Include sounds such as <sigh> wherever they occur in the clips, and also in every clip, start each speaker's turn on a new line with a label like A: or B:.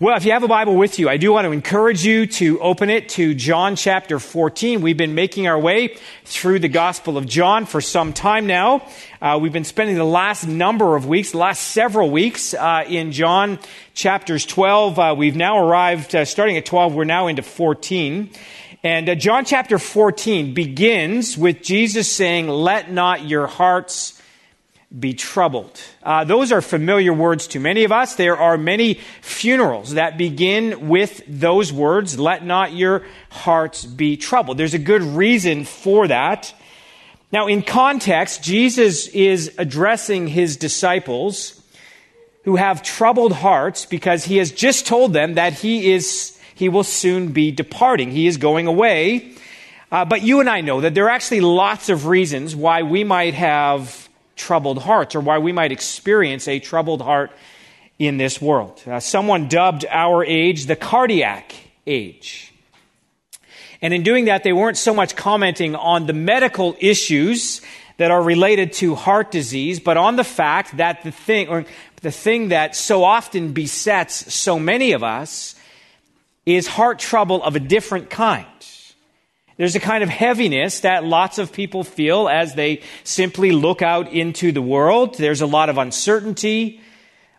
A: Well, if you have a Bible with you, I do want to encourage you to open it to John chapter 14. We've been making our way through the Gospel of John for some time now. Uh, we've been spending the last number of weeks, the last several weeks, uh, in John chapters 12. Uh, we've now arrived, uh, starting at 12, we're now into 14. And uh, John chapter 14 begins with Jesus saying, Let not your hearts be troubled. Uh, those are familiar words to many of us. There are many funerals that begin with those words, let not your hearts be troubled. There's a good reason for that. Now, in context, Jesus is addressing his disciples who have troubled hearts because he has just told them that he is, he will soon be departing. He is going away. Uh, but you and I know that there are actually lots of reasons why we might have troubled hearts or why we might experience a troubled heart in this world. Uh, someone dubbed our age the cardiac age. And in doing that, they weren't so much commenting on the medical issues that are related to heart disease, but on the fact that the thing, or the thing that so often besets so many of us is heart trouble of a different kind. There's a kind of heaviness that lots of people feel as they simply look out into the world. There's a lot of uncertainty.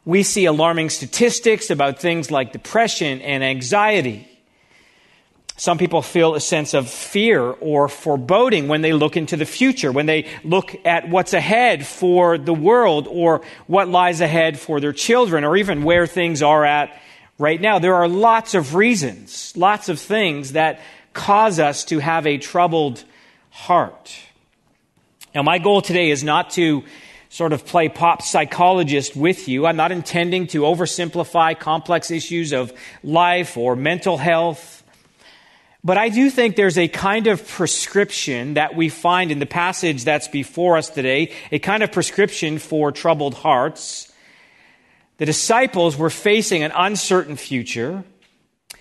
A: We see alarming statistics about things like depression and anxiety. Some people feel a sense of fear or foreboding when they look into the future, when they look at what's ahead for the world or what lies ahead for their children or even where things are at right now. There are lots of reasons, lots of things that cause us to have a troubled heart. Now, my goal today is not to sort of play pop psychologist with you. I'm not intending to oversimplify complex issues of life or mental health. But I do think there's a kind of prescription that we find in the passage that's before us today, a kind of prescription for troubled hearts. The disciples were facing an uncertain future.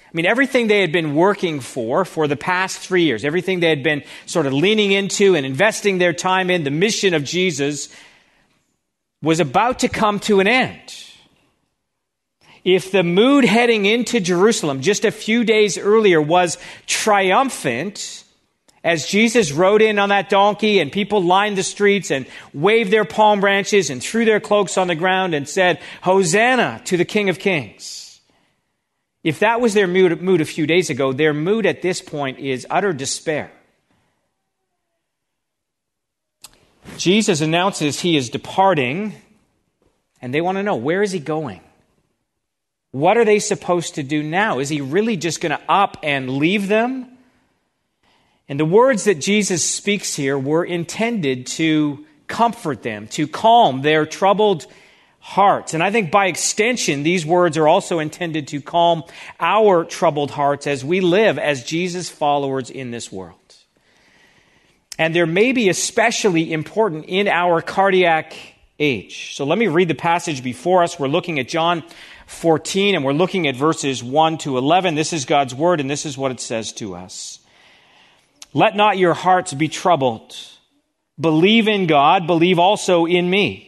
A: I mean, everything they had been working for for the past three years, everything they had been sort of leaning into and investing their time in, the mission of Jesus, was about to come to an end. If the mood heading into Jerusalem just a few days earlier was triumphant, as Jesus rode in on that donkey and people lined the streets and waved their palm branches and threw their cloaks on the ground and said, Hosanna to the King of Kings. If that was their mood, mood a few days ago, their mood at this point is utter despair. Jesus announces he is departing, and they want to know where is he going? What are they supposed to do now? Is he really just going to up and leave them? And the words that Jesus speaks here were intended to comfort them, to calm their troubled hearts. And I think by extension, these words are also intended to calm our troubled hearts as we live as Jesus followers in this world. And there may be especially important in our cardiac age. So let me read the passage before us. We're looking at John 14 and we're looking at verses 1 to 11. This is God's word and this is what it says to us. Let not your hearts be troubled. Believe in God, believe also in me.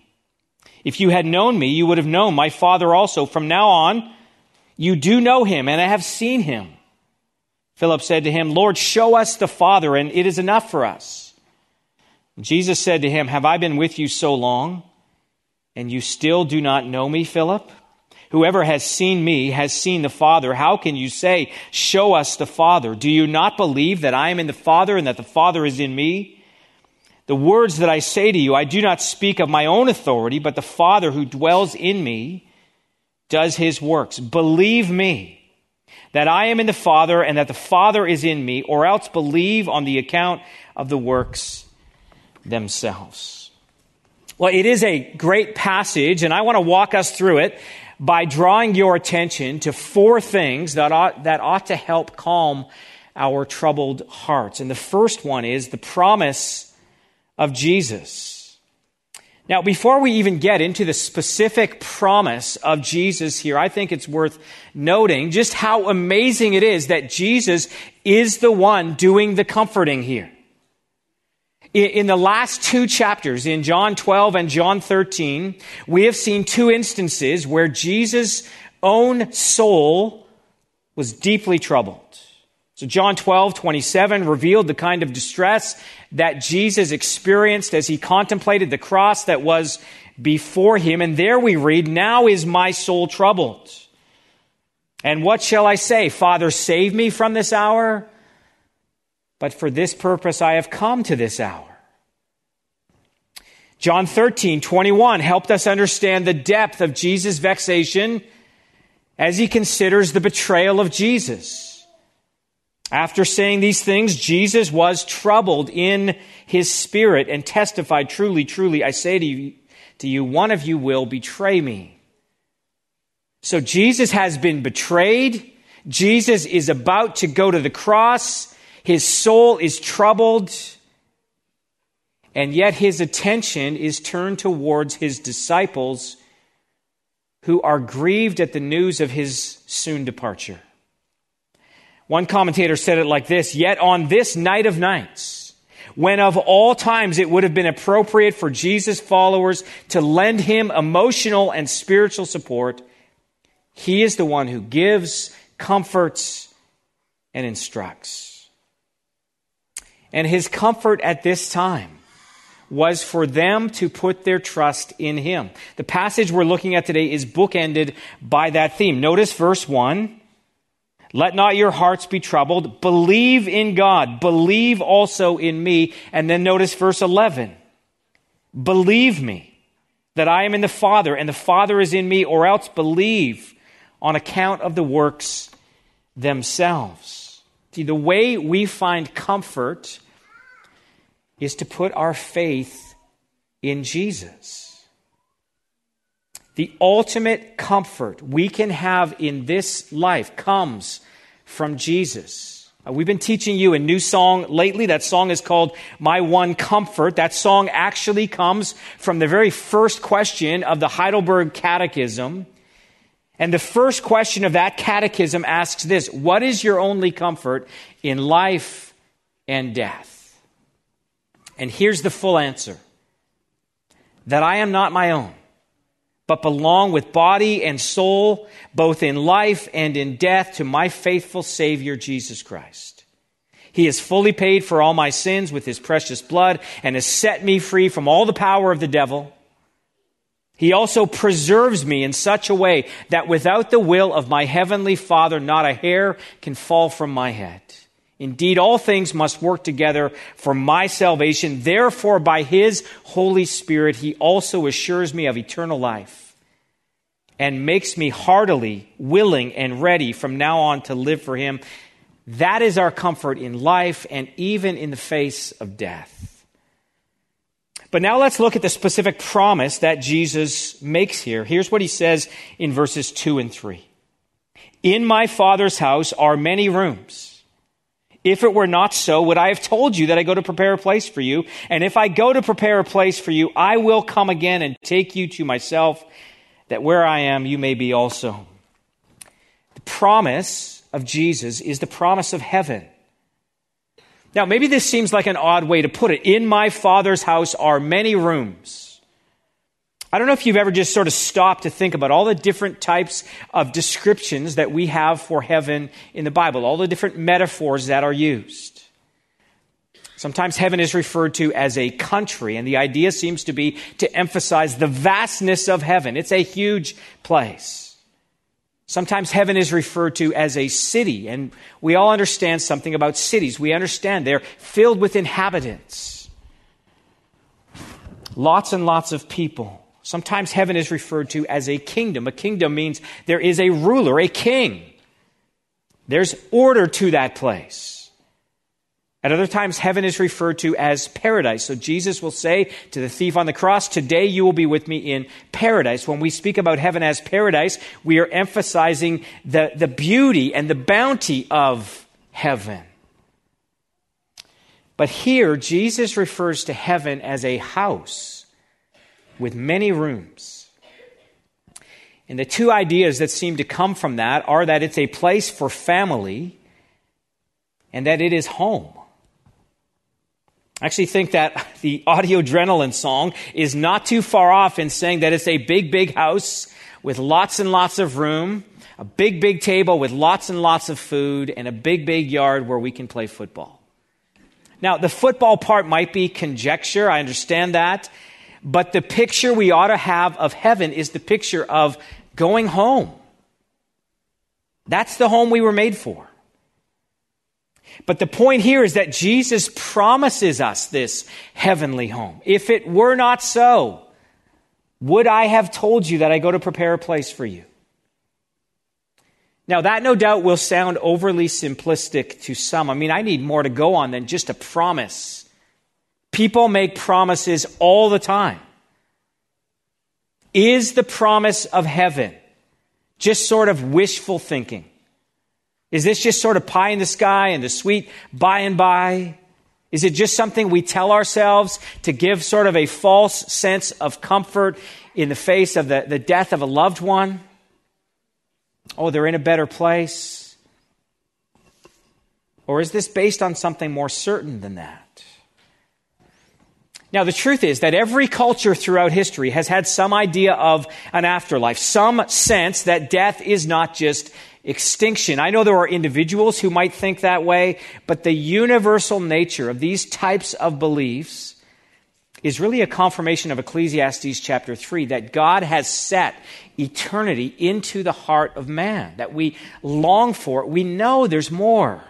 A: If you had known me, you would have known my Father also. From now on, you do know him, and I have seen him. Philip said to him, Lord, show us the Father, and it is enough for us. Jesus said to him, Have I been with you so long, and you still do not know me, Philip? Whoever has seen me has seen the Father. How can you say, Show us the Father? Do you not believe that I am in the Father and that the Father is in me? The words that I say to you, I do not speak of my own authority, but the Father who dwells in me does his works. Believe me that I am in the Father and that the Father is in me, or else believe on the account of the works themselves. Well, it is a great passage, and I want to walk us through it by drawing your attention to four things that ought, that ought to help calm our troubled hearts. And the first one is the promise of Jesus. Now, before we even get into the specific promise of Jesus here, I think it's worth noting just how amazing it is that Jesus is the one doing the comforting here. In the last two chapters, in John 12 and John 13, we have seen two instances where Jesus' own soul was deeply troubled. So John 12, 27 revealed the kind of distress that Jesus experienced as he contemplated the cross that was before him. And there we read, Now is my soul troubled. And what shall I say? Father, save me from this hour? but for this purpose I have come to this hour. John 13, 21 helped us understand the depth of Jesus' vexation as he considers the betrayal of Jesus. After saying these things, Jesus was troubled in his spirit and testified, Truly, truly, I say to you, to you, one of you will betray me. So Jesus has been betrayed. Jesus is about to go to the cross. His soul is troubled, and yet his attention is turned towards his disciples who are grieved at the news of his soon departure. One commentator said it like this Yet on this night of nights, when of all times it would have been appropriate for Jesus' followers to lend him emotional and spiritual support, he is the one who gives, comforts, and instructs. And his comfort at this time was for them to put their trust in him. The passage we're looking at today is bookended by that theme. Notice verse 1. Let not your hearts be troubled. Believe in God. Believe also in me. And then notice verse 11. Believe me that I am in the Father and the Father is in me, or else believe on account of the works themselves. See, the way we find comfort is to put our faith in Jesus. The ultimate comfort we can have in this life comes from Jesus. Uh, we've been teaching you a new song lately. That song is called My One Comfort. That song actually comes from the very first question of the Heidelberg Catechism. And the first question of that catechism asks this What is your only comfort in life and death? And here's the full answer that I am not my own, but belong with body and soul, both in life and in death, to my faithful Savior, Jesus Christ. He has fully paid for all my sins with his precious blood and has set me free from all the power of the devil. He also preserves me in such a way that without the will of my heavenly Father, not a hair can fall from my head. Indeed, all things must work together for my salvation. Therefore, by his Holy Spirit, he also assures me of eternal life and makes me heartily willing and ready from now on to live for him. That is our comfort in life and even in the face of death. But now let's look at the specific promise that Jesus makes here. Here's what he says in verses 2 and 3 In my Father's house are many rooms. If it were not so, would I have told you that I go to prepare a place for you? And if I go to prepare a place for you, I will come again and take you to myself, that where I am, you may be also. The promise of Jesus is the promise of heaven. Now, maybe this seems like an odd way to put it. In my Father's house are many rooms. I don't know if you've ever just sort of stopped to think about all the different types of descriptions that we have for heaven in the Bible, all the different metaphors that are used. Sometimes heaven is referred to as a country, and the idea seems to be to emphasize the vastness of heaven. It's a huge place. Sometimes heaven is referred to as a city, and we all understand something about cities. We understand they're filled with inhabitants, lots and lots of people. Sometimes heaven is referred to as a kingdom. A kingdom means there is a ruler, a king. There's order to that place. At other times, heaven is referred to as paradise. So Jesus will say to the thief on the cross, Today you will be with me in paradise. When we speak about heaven as paradise, we are emphasizing the, the beauty and the bounty of heaven. But here, Jesus refers to heaven as a house with many rooms. And the two ideas that seem to come from that are that it's a place for family and that it is home. I actually think that <laughs> the Audio-Adrenaline song is not too far off in saying that it's a big, big house with lots and lots of room, a big, big table with lots and lots of food, and a big, big yard where we can play football. Now, the football part might be conjecture. I understand that. But the picture we ought to have of heaven is the picture of going home. That's the home we were made for. But the point here is that Jesus promises us this heavenly home. If it were not so, would I have told you that I go to prepare a place for you? Now, that no doubt will sound overly simplistic to some. I mean, I need more to go on than just a promise. People make promises all the time. Is the promise of heaven just sort of wishful thinking? Is this just sort of pie in the sky and the sweet by and by? Is it just something we tell ourselves to give sort of a false sense of comfort in the face of the, the death of a loved one? Oh, they're in a better place. Or is this based on something more certain than that? Now, the truth is that every culture throughout history has had some idea of an afterlife, some sense that death is not just extinction. I know there are individuals who might think that way, but the universal nature of these types of beliefs is really a confirmation of Ecclesiastes chapter 3 that God has set eternity into the heart of man, that we long for it. We know there's more.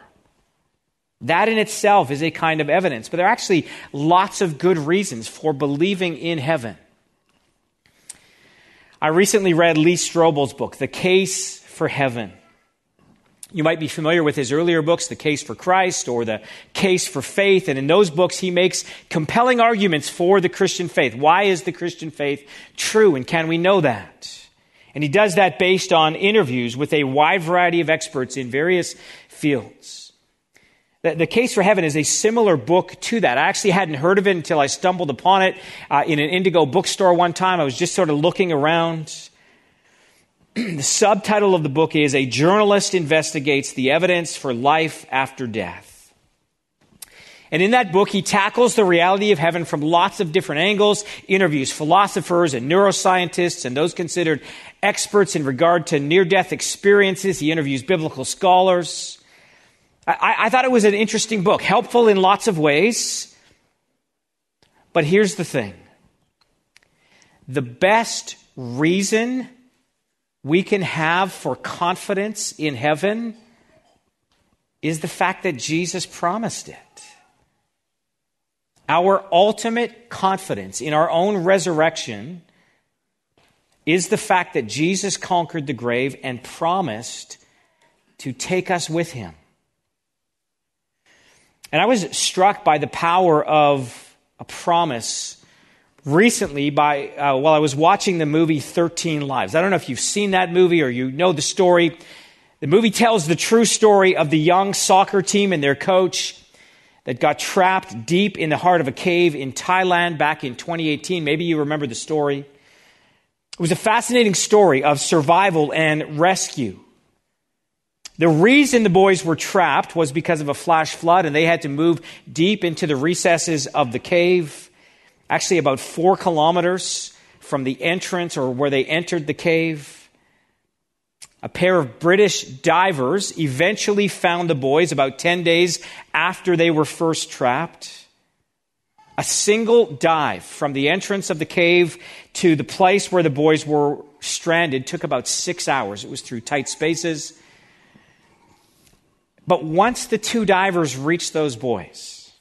A: That in itself is a kind of evidence, but there are actually lots of good reasons for believing in heaven. I recently read Lee Strobel's book, The Case for Heaven. You might be familiar with his earlier books, The Case for Christ or The Case for Faith. And in those books, he makes compelling arguments for the Christian faith. Why is the Christian faith true? And can we know that? And he does that based on interviews with a wide variety of experts in various fields. The, Case for Heaven is a similar book to that. I actually hadn't heard of it until I stumbled upon it uh, in an Indigo bookstore one time. I was just sort of looking around. <clears throat> the subtitle of the book is A Journalist Investigates the Evidence for Life After Death. And in that book, he tackles the reality of heaven from lots of different angles, interviews philosophers and neuroscientists and those considered experts in regard to near death experiences. He interviews biblical scholars. I, I, thought it was an interesting book, helpful in lots of ways. But here's the thing the best reason we can have for confidence in heaven is the fact that Jesus promised it. Our ultimate confidence in our own resurrection is the fact that Jesus conquered the grave and promised to take us with him. And I was struck by the power of a promise recently by uh, while I was watching the movie 13 Lives. I don't know if you've seen that movie or you know the story. The movie tells the true story of the young soccer team and their coach that got trapped deep in the heart of a cave in Thailand back in 2018. Maybe you remember the story. It was a fascinating story of survival and rescue. The reason the boys were trapped was because of a flash flood and they had to move deep into the recesses of the cave actually about four kilometers from the entrance or where they entered the cave. A pair of British divers eventually found the boys about 10 days after they were first trapped. A single dive from the entrance of the cave to the place where the boys were stranded took about six hours. It was through tight spaces. But once the two divers reached those boys,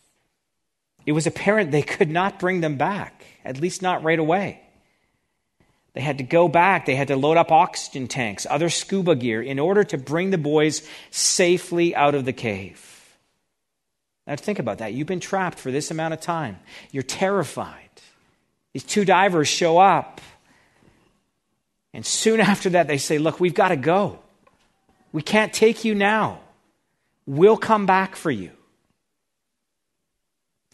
A: it was apparent they could not bring them back, at least not right away. They had to go back. They had to load up oxygen tanks, other scuba gear, in order to bring the boys safely out of the cave. Now, think about that. You've been trapped for this amount of time. You're terrified. These two divers show up. And soon <laughs> after that, they say, Look, we've got to go. We can't take you now. We'll come back for you.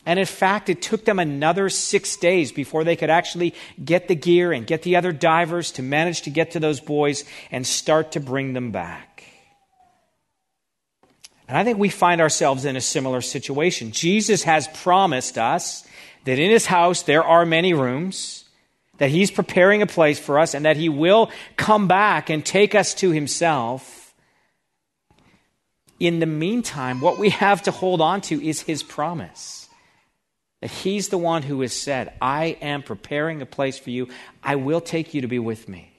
A: And in fact, it took them another six days before they could actually get the gear and get the other divers to manage to get to those boys and start to bring them back. And I think we find ourselves in a similar situation. Jesus has promised us that in his house there are many rooms, that he's preparing a place for us, and that he will come back and take us to himself. In the meantime, what we have to hold on to is his promise. That He's the one who has said, I am preparing a place for you. I will take you to be with me.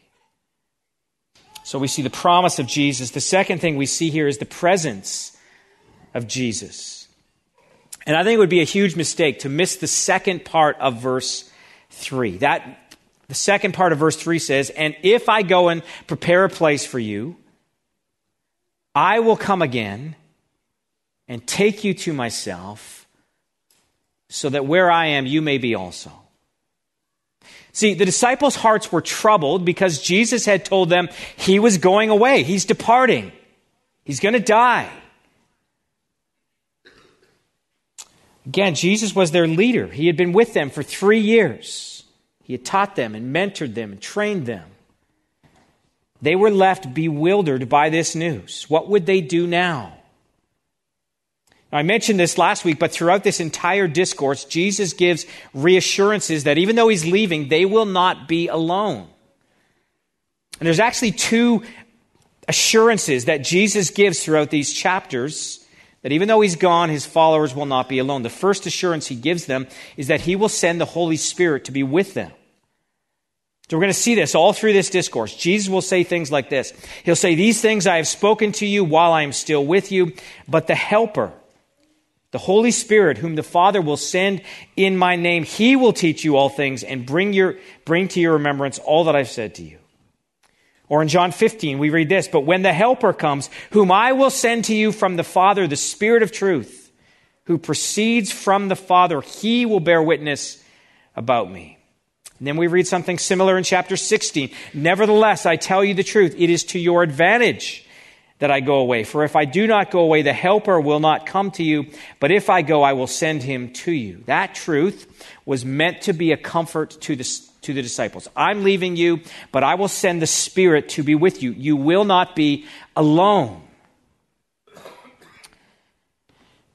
A: So we see the promise of Jesus. The second thing we see here is the presence of Jesus. And I think it would be a huge mistake to miss the second part of verse 3. That the second part of verse 3 says, "And if I go and prepare a place for you, I will come again and take you to myself, so that where I am, you may be also. See, the disciples' hearts were troubled because Jesus had told them he was going away. He's departing. He's going to die. Again, Jesus was their leader. He had been with them for three years. He had taught them and mentored them and trained them. They were left bewildered by this news. What would they do now? I mentioned this last week, but throughout this entire discourse, Jesus gives reassurances that even though he's leaving, they will not be alone. And there's actually two assurances that Jesus gives throughout these chapters that even though he's gone, his followers will not be alone. The first assurance he gives them is that he will send the Holy Spirit to be with them. So we're going to see this all through this discourse. Jesus will say things like this. He'll say, These things I have spoken to you while I am still with you, but the Helper, the Holy Spirit, whom the Father will send in my name, he will teach you all things and bring, your, bring to your remembrance all that I've said to you. Or in John 15, we read this But when the Helper comes, whom I will send to you from the Father, the Spirit of truth, who proceeds from the Father, he will bear witness about me. And then we read something similar in chapter 16. Nevertheless, I tell you the truth, it is to your advantage that I go away. For if I do not go away, the Helper will not come to you, but if I go, I will send him to you. That truth was meant to be a comfort to the, to the disciples. I'm leaving you, but I will send the Spirit to be with you. You will not be alone.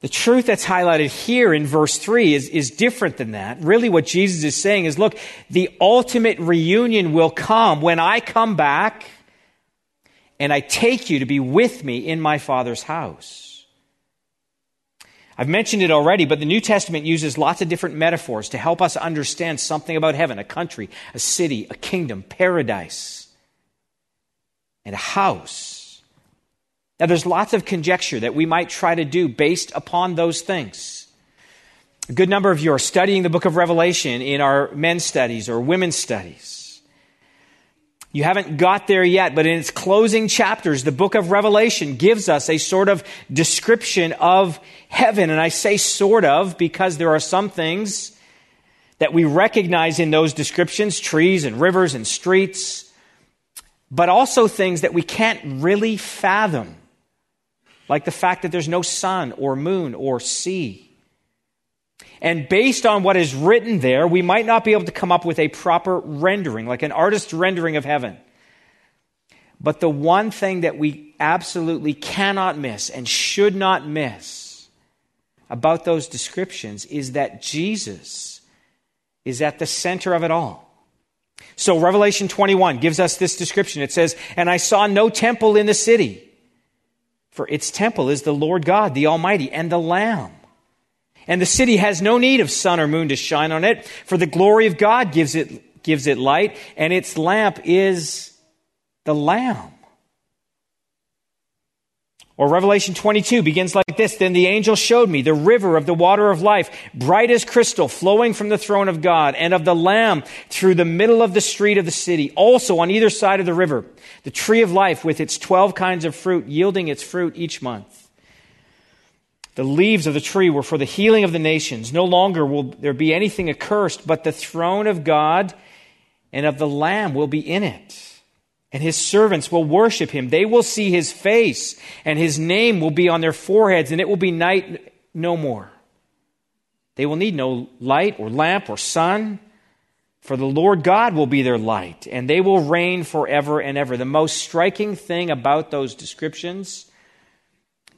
A: The truth that's highlighted here in verse 3 is, is different than that. Really, what Jesus is saying is look, the ultimate reunion will come when I come back and I take you to be with me in my Father's house. I've mentioned it already, but the New Testament uses lots of different metaphors to help us understand something about heaven a country, a city, a kingdom, paradise, and a house. Now, there's lots of conjecture that we might try to do based upon those things. A good number of you are studying the book of Revelation in our men's studies or women's studies. You haven't got there yet, but in its closing chapters, the book of Revelation gives us a sort of description of heaven. And I say sort of because there are some things that we recognize in those descriptions trees and rivers and streets, but also things that we can't really fathom, like the fact that there's no sun or moon or sea. And based on what is written there, we might not be able to come up with a proper rendering, like an artist's rendering of heaven. But the one thing that we absolutely cannot miss and should not miss about those descriptions is that Jesus is at the center of it all. So Revelation 21 gives us this description. It says, And I saw no temple in the city, for its temple is the Lord God, the Almighty, and the Lamb. And the city has no need of sun or moon to shine on it, for the glory of God gives it, gives it light, and its lamp is the Lamb. Or Revelation 22 begins like this Then the angel showed me the river of the water of life, bright as crystal, flowing from the throne of God and of the Lamb through the middle of the street of the city. Also on either side of the river, the tree of life with its 12 kinds of fruit, yielding its fruit each month. The leaves of the tree were for the healing of the nations. No longer will there be anything accursed, but the throne of God and of the Lamb will be in it. And his servants will worship him. They will see his face, and his name will be on their foreheads, and it will be night no more. They will need no light or lamp or sun, for the Lord God will be their light, and they will reign forever and ever. The most striking thing about those descriptions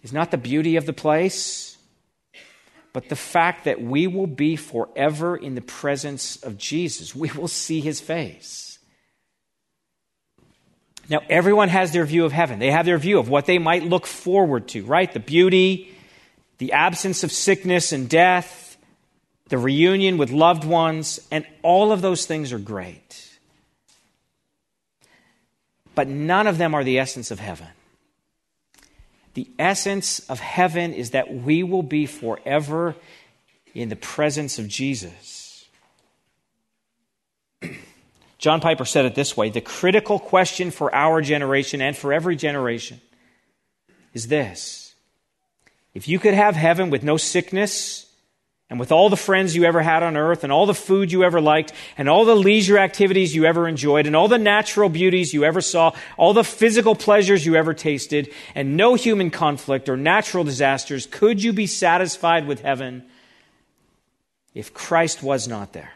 A: is not the beauty of the place, but the fact that we will be forever in the presence of Jesus. We will see his face. Now, everyone has their view of heaven. They have their view of what they might look forward to, right? The beauty, the absence of sickness and death, the reunion with loved ones, and all of those things are great. But none of them are the essence of heaven. The essence of heaven is that we will be forever in the presence of Jesus. John Piper said it this way The critical question for our generation and for every generation is this If you could have heaven with no sickness, and with all the friends you ever had on earth, and all the food you ever liked, and all the leisure activities you ever enjoyed, and all the natural beauties you ever saw, all the physical pleasures you ever tasted, and no human conflict or natural disasters, could you be satisfied with heaven if Christ was not there?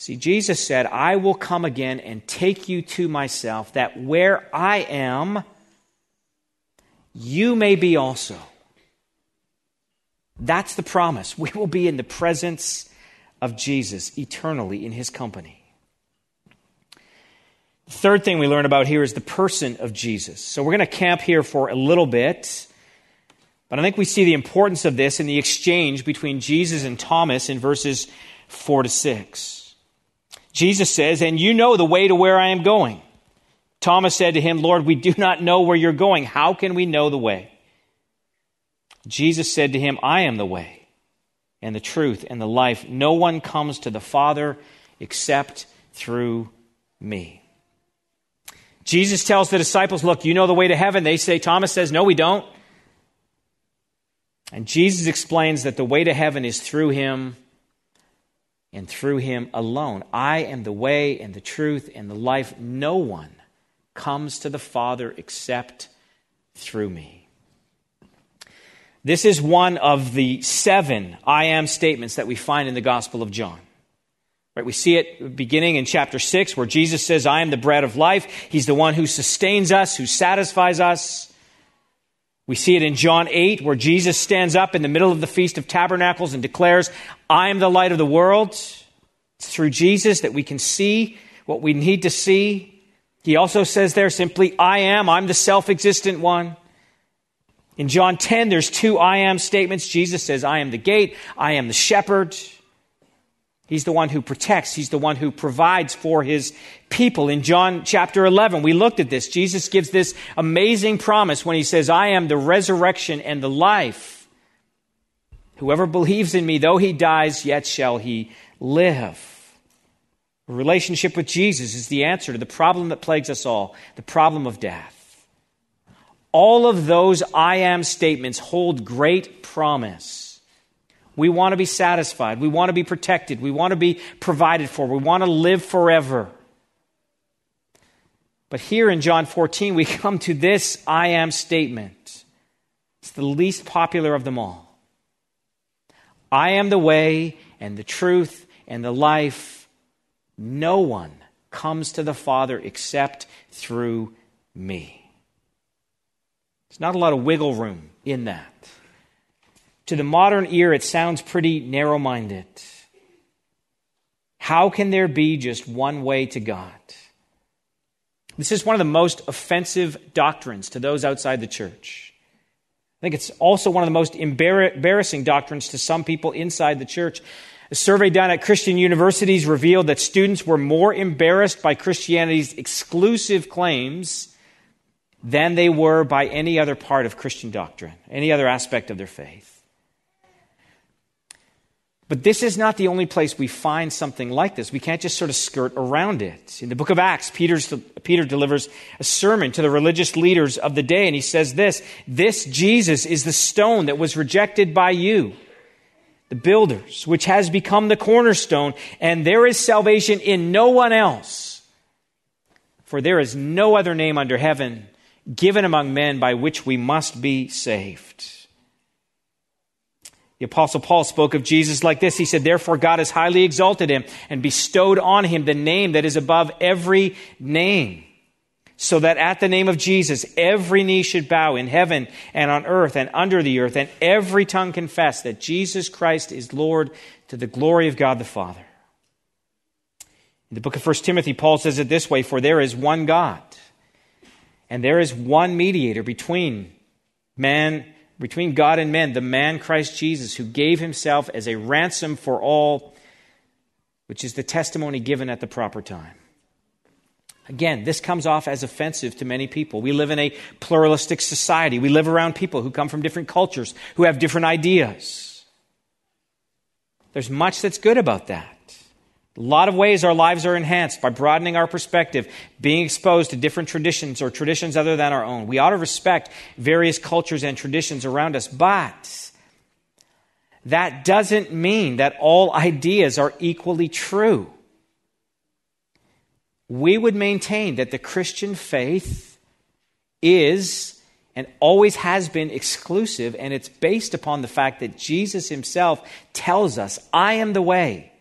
A: See, Jesus said, I will come again and take you to myself, that where I am, you may be also. That's the promise. We will be in the presence of Jesus eternally in his company. The third thing we learn about here is the person of Jesus. So we're going to camp here for a little bit. But I think we see the importance of this in the exchange between Jesus and Thomas in verses 4 to 6. Jesus says, And you know the way to where I am going. Thomas said to him, Lord, we do not know where you're going. How can we know the way? Jesus said to him, I am the way and the truth and the life. No one comes to the Father except through me. Jesus tells the disciples, Look, you know the way to heaven. They say, Thomas says, No, we don't. And Jesus explains that the way to heaven is through him and through him alone. I am the way and the truth and the life. No one comes to the Father except through me. This is one of the seven I am statements that we find in the Gospel of John. Right, we see it beginning in chapter 6 where Jesus says, I am the bread of life. He's the one who sustains us, who satisfies us. We see it in John 8 where Jesus stands up in the middle of the Feast of Tabernacles and declares, I am the light of the world. It's through Jesus that we can see what we need to see. He also says there simply, I am, I'm the self existent one. In John 10, there's two I am statements. Jesus says, I am the gate, I am the shepherd. He's the one who protects, he's the one who provides for his people. In John chapter 11, we looked at this. Jesus gives this amazing promise when he says, I am the resurrection and the life. Whoever believes in me, though he dies, yet shall he live. A relationship with Jesus is the answer to the problem that plagues us all the problem of death. All of those I am statements hold great promise. We want to be satisfied. We want to be protected. We want to be provided for. We want to live forever. But here in John 14, we <laughs> come to this I am statement. It's the least popular of them all. I am the way and the truth and the life. No one comes to the Father except through me. There's not a lot of wiggle room in that. To the modern ear, it sounds pretty narrow minded. How can there be just one way to God? This is one of the most offensive doctrines to those outside the church. I think it's also one of the most embarrassing doctrines to some people inside the church. A survey done at Christian universities revealed that students were more embarrassed by Christianity's exclusive claims than they were by any other part of Christian doctrine, any other aspect of their faith. But this is not the only place we find something like this. We can't just sort of skirt around it. In the book of Acts, Peter's, Peter delivers a sermon to the religious leaders of the day, and he says this This Jesus is the stone that was rejected by you, the builders, which has become the cornerstone, and there is salvation in no one else. For there is no other name under heaven given among men by which we must be saved. The apostle Paul spoke of Jesus like this. He said, therefore God has highly exalted him and bestowed on him the name that is above every name. So that at the name of Jesus, every knee should bow in heaven and on earth and under the earth, and every tongue confess that Jesus Christ is Lord to the glory of God the Father. In the book of 1 Timothy, Paul says it this way For there is one God, and there is one mediator between man between God and men, the man Christ Jesus, who gave himself as a ransom for all, which is the testimony given at the proper time. Again, this comes off as offensive to many people. We live in a pluralistic society. We live around people who come from different cultures, who have different ideas. There's much that's good about that. A lot of ways our lives are enhanced by broadening our perspective, being exposed to different traditions or traditions other than our own. We ought to respect various cultures and traditions around us, but that doesn't mean that all ideas are equally true. We would maintain that the Christian faith is and always has been exclusive, and it's based upon the fact that Jesus himself tells us, I am the way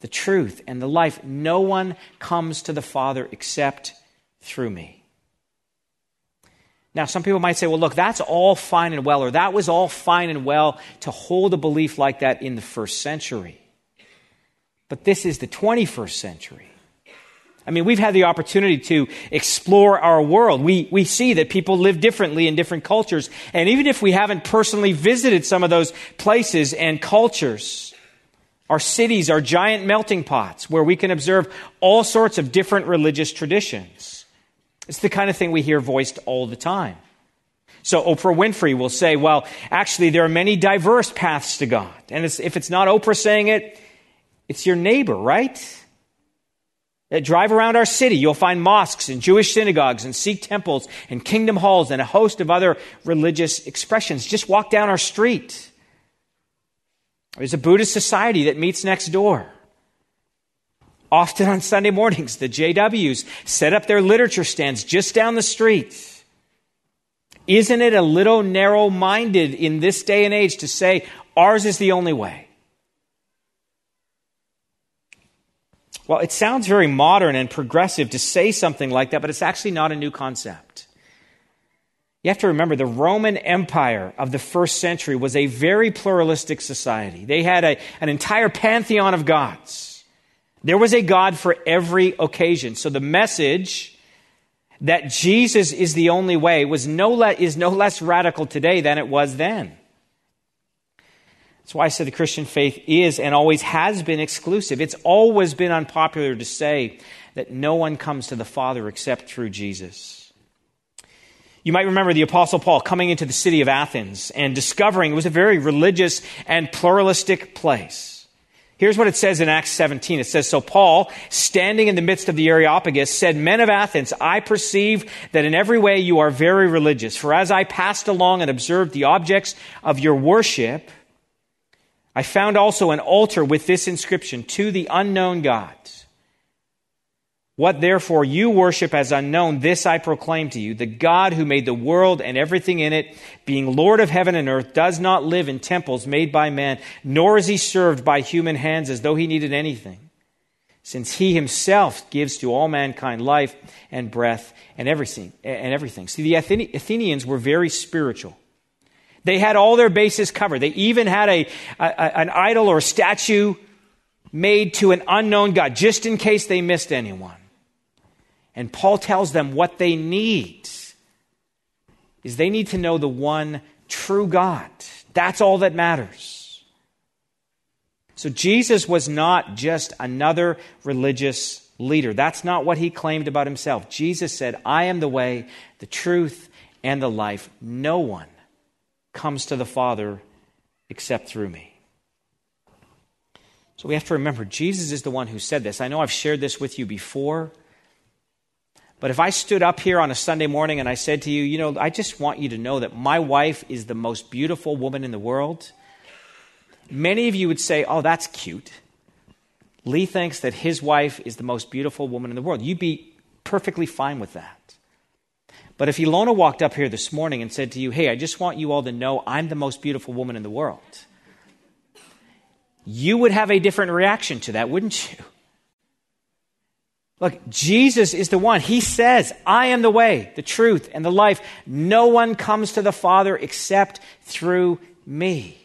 A: the truth, and the life. No one comes to the Father except through me. Now, some people might say, well, look, that's all fine and well, or that was all fine and well to hold a belief like that in the first century. But this is the 21st century. I mean, we've had the opportunity to explore our world. We, we see that people live differently in different cultures. And even if we haven't personally visited some of those places and cultures, our cities are giant melting pots where we can observe all sorts of different religious traditions. It's the kind of thing we hear voiced all the time. So Oprah Winfrey will say, well, actually, there are many diverse paths to God. And it's, if it's not Oprah saying it, it's your neighbor, right? Drive around our city, you'll find mosques and Jewish synagogues and Sikh temples and kingdom halls and a host of other religious expressions. Just walk down our street. There's a Buddhist society that meets next door. Often on Sunday mornings, the JWs set up their literature stands just down the street. Isn't it a little narrow minded in this day and age to say ours is the only way? Well, it sounds very modern and progressive to say something like that, but it's actually not a new concept. You have to remember the Roman Empire of the first century was a very pluralistic society. They had a, an entire pantheon of gods. There was a God for every occasion. So the message that Jesus is the only way was no le- is no less radical today than it was then. That's why I said the Christian faith is and always has been exclusive. It's always been unpopular to say that no one comes to the Father except through Jesus. You might remember the Apostle Paul coming into the city of Athens and discovering it was a very religious and pluralistic place. Here's what it says in Acts 17. It says, So Paul, standing in the midst of the Areopagus, said, Men of Athens, I perceive that in every way you are very religious. For as I passed along and observed the objects of your worship, I found also an altar with this inscription, To the unknown God. What therefore you worship as unknown, this I proclaim to you. The God who made the world and everything in it, being Lord of heaven and earth, does not live in temples made by man, nor is he served by human hands as though he needed anything, since he himself gives to all mankind life and breath and everything. And everything. See, the Athenians were very spiritual. They had all their bases covered. They even had a, a an idol or statue made to an unknown God, just in case they missed anyone. And Paul tells them what they need is they need to know the one true God. That's all that matters. So Jesus was not just another religious leader. That's not what he claimed about himself. Jesus said, I am the way, the truth, and the life. No one comes to the Father except through me. So we have to remember Jesus is the one who said this. I know I've shared this with you before. But if I stood up here on a Sunday morning and I said to you, you know, I just want you to know that my wife is the most beautiful woman in the world, many of you would say, oh, that's cute. Lee thinks that his wife is the most beautiful woman in the world. You'd be perfectly fine with that. But if Ilona walked up here this morning and said to you, hey, I just want you all to know I'm the most beautiful woman in the world, you would have a different reaction to that, wouldn't you? Look, Jesus is the one. He says, I am the way, the truth, and the life. No one comes to the Father except through me.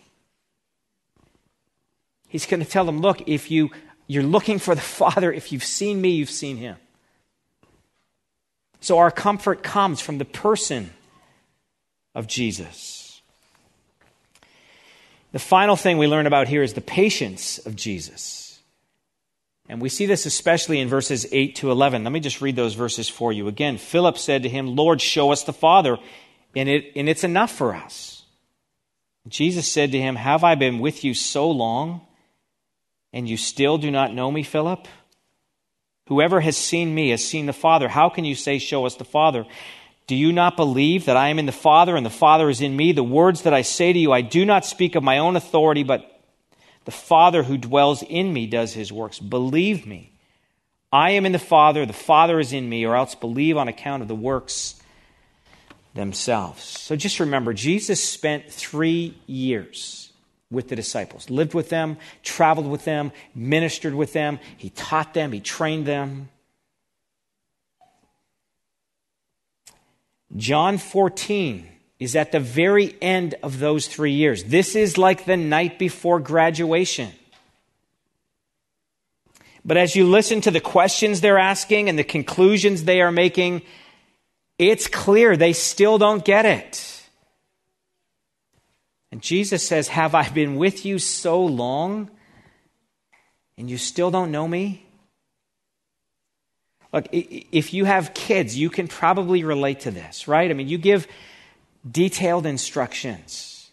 A: He's going to tell them, look, if you, you're looking for the <laughs> Father, if you've seen me, you've seen him. So our comfort comes from the person of Jesus. The final thing we learn about here is the patience of Jesus. And we see this especially in verses 8 to 11. Let me just read those verses for you. Again, Philip said to him, Lord, show us the Father, and, it, and it's enough for us. Jesus said to him, Have I been with you so long, and you still do not know me, Philip? Whoever has seen me has seen the Father. How can you say, Show us the Father? Do you not believe that I am in the Father and the Father is in me? The words that I say to you, I do not speak of my own authority, but the Father who dwells in me does his works. Believe me. I am in the Father, the Father is in me, or else believe on account of the works themselves. So just remember, Jesus spent three years with the disciples, lived with them, traveled with them, ministered with them, he taught them, he trained them. John 14 is at the very end of those three years. This is like the night before graduation. But as you listen to the questions they're asking and the conclusions they are making, it's clear they still don't get it. And Jesus says, Have I been with you so long and you still don't know me? Look, if you have kids, you can probably relate to this, right? I mean, you give detailed instructions.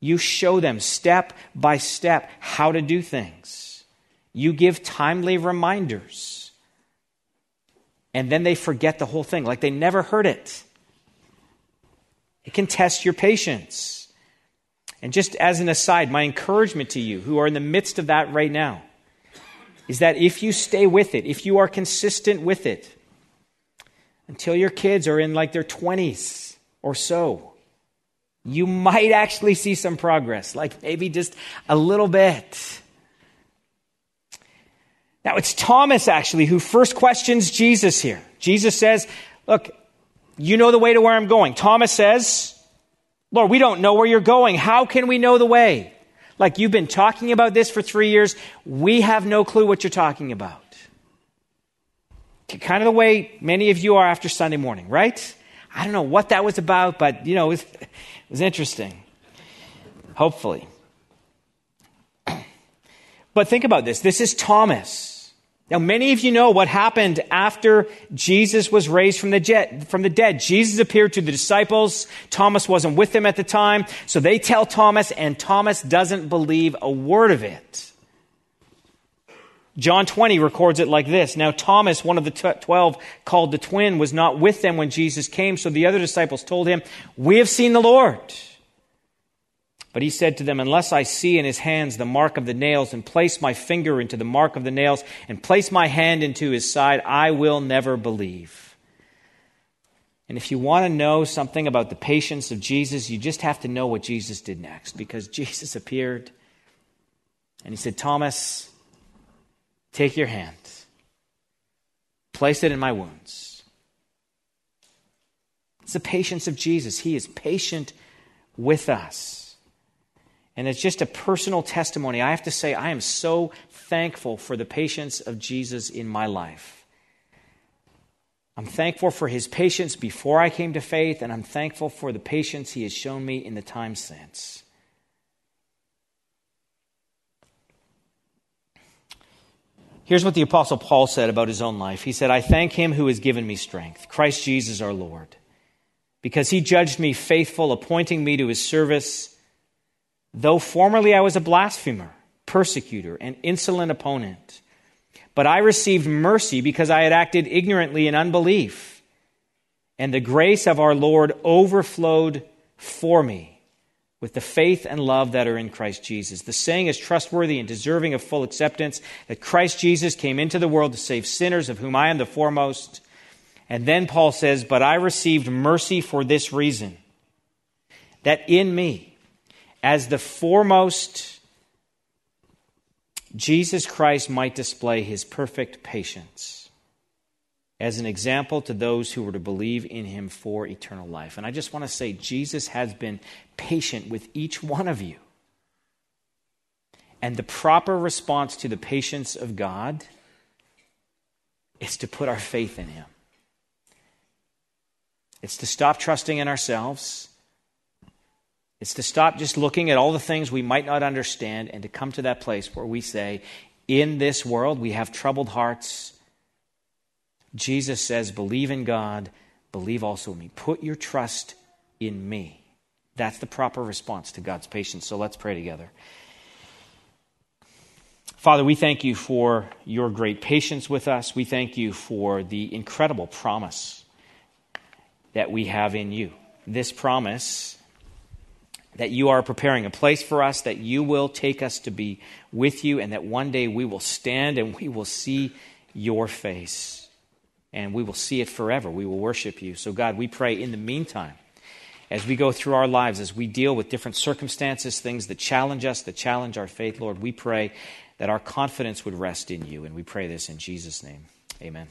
A: You show them step by step how to do things. You give timely reminders. And then they forget the whole thing, like they never heard it. It can test your patience. And just as an aside, my encouragement to you who are in the midst of that right now is that if you stay with it, if you are consistent with it, until your kids are in like their 20s, or so, you might actually see some progress, like maybe just a little bit. Now, it's Thomas actually who first questions Jesus here. Jesus says, Look, you know the way to where I'm going. Thomas says, Lord, we don't know where you're going. How can we know the way? Like you've been talking about this for three years. We have no clue what you're talking about. Kind of the way many of you are after Sunday morning, right? I don't know what that was about, but, you know, it was, it was interesting. Hopefully. <clears throat> But think about this. This is Thomas. Now, many of you know what happened after Jesus was raised from the, jet, from the dead. Jesus appeared to the disciples. Thomas wasn't with them at the time. So they tell Thomas, and Thomas doesn't believe a word of it. John 20 records it like this. Now, Thomas, one of the t- twelve called the twin, was not with them when Jesus came, so the other disciples told him, We have seen the Lord. But he said to them, Unless I see in his hands the mark of the nails, and place my finger into the mark of the nails, and place my hand into his side, I will never believe. And if you want to know something about the patience of Jesus, you just have to know what Jesus did next, because <laughs> Jesus appeared and he said, Thomas, Take your hand, place it in my wounds. It's the patience of Jesus. He is patient with us. And it's just a personal testimony. I have to say, I am so thankful for the patience of Jesus in my life. I'm thankful for his patience before I came to faith, and I'm thankful for the patience he has shown me in the time since. Here's what the Apostle Paul said about his own life. He said, I thank him who has given me strength, Christ Jesus our Lord, because he judged me faithful, appointing me to his service. Though formerly I was a blasphemer, persecutor, and insolent opponent. But I received mercy because I had acted ignorantly in unbelief, and the grace of our Lord overflowed for me with the faith and love that are in Christ Jesus. The saying is trustworthy and deserving of full acceptance that Christ Jesus came into the world to save sinners, of whom I am the foremost. And then Paul says, But I received mercy for this reason, that in me, as the foremost, Jesus Christ might display his perfect patience as an example to those who were to believe in him for eternal life. And I just want to say, Jesus has been patient with each one of you. And the proper response to the patience of God is to put our faith in him. It's to stop trusting in ourselves. It's to stop just looking at all the things we might not understand and to come to that place where we say, in this world, we have troubled hearts. Jesus says, believe in God, believe also in me. Put your trust in me. That's the proper response to God's patience. So let's pray together. Father, we thank you for your great patience with us. We thank you for the incredible promise that we have in you. This promise that you are preparing a place for us, that you will take us to be with you, and that one day we will stand and we will see your face. And we will see it forever. We will worship you. So, God, we pray in the meantime, as we go through our lives, as we deal with different circumstances, things that challenge us, that challenge our faith, Lord, we pray that our confidence would rest in you. And we pray this in Jesus' name. Amen.